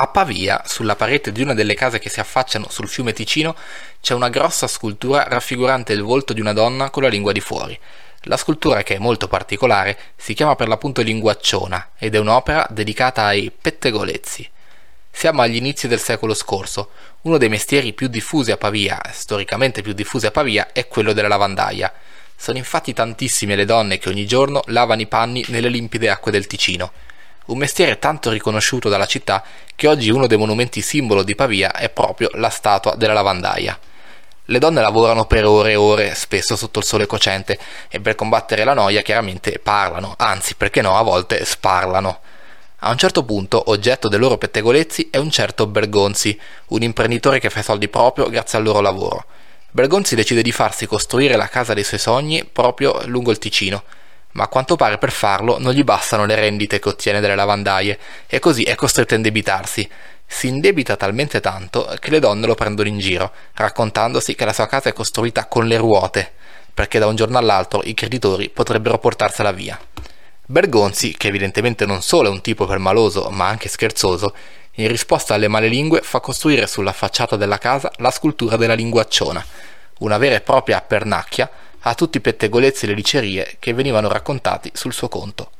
A Pavia, sulla parete di una delle case che si affacciano sul fiume Ticino, c'è una grossa scultura raffigurante il volto di una donna con la lingua di fuori. La scultura, che è molto particolare, si chiama per l'appunto Linguacciona ed è un'opera dedicata ai pettegolezzi. Siamo agli inizi del secolo scorso. Uno dei mestieri più diffusi a Pavia, storicamente più diffusi a Pavia, è quello della lavandaia. Sono infatti tantissime le donne che ogni giorno lavano i panni nelle limpide acque del Ticino un mestiere tanto riconosciuto dalla città che oggi uno dei monumenti simbolo di Pavia è proprio la statua della lavandaia. Le donne lavorano per ore e ore, spesso sotto il sole cocente, e per combattere la noia chiaramente parlano, anzi, perché no, a volte sparlano. A un certo punto, oggetto dei loro pettegolezzi è un certo Bergonzi, un imprenditore che fa soldi proprio grazie al loro lavoro. Bergonzi decide di farsi costruire la casa dei suoi sogni proprio lungo il Ticino, ma a quanto pare per farlo non gli bastano le rendite che ottiene dalle lavandaie e così è costretto a indebitarsi. Si indebita talmente tanto che le donne lo prendono in giro, raccontandosi che la sua casa è costruita con le ruote, perché da un giorno all'altro i creditori potrebbero portarsela via. Bergonzi, che evidentemente non solo è un tipo permaloso ma anche scherzoso, in risposta alle male lingue fa costruire sulla facciata della casa la scultura della linguacciona, una vera e propria pernacchia a tutti i pettegolezzi e le dicerie che venivano raccontati sul suo conto.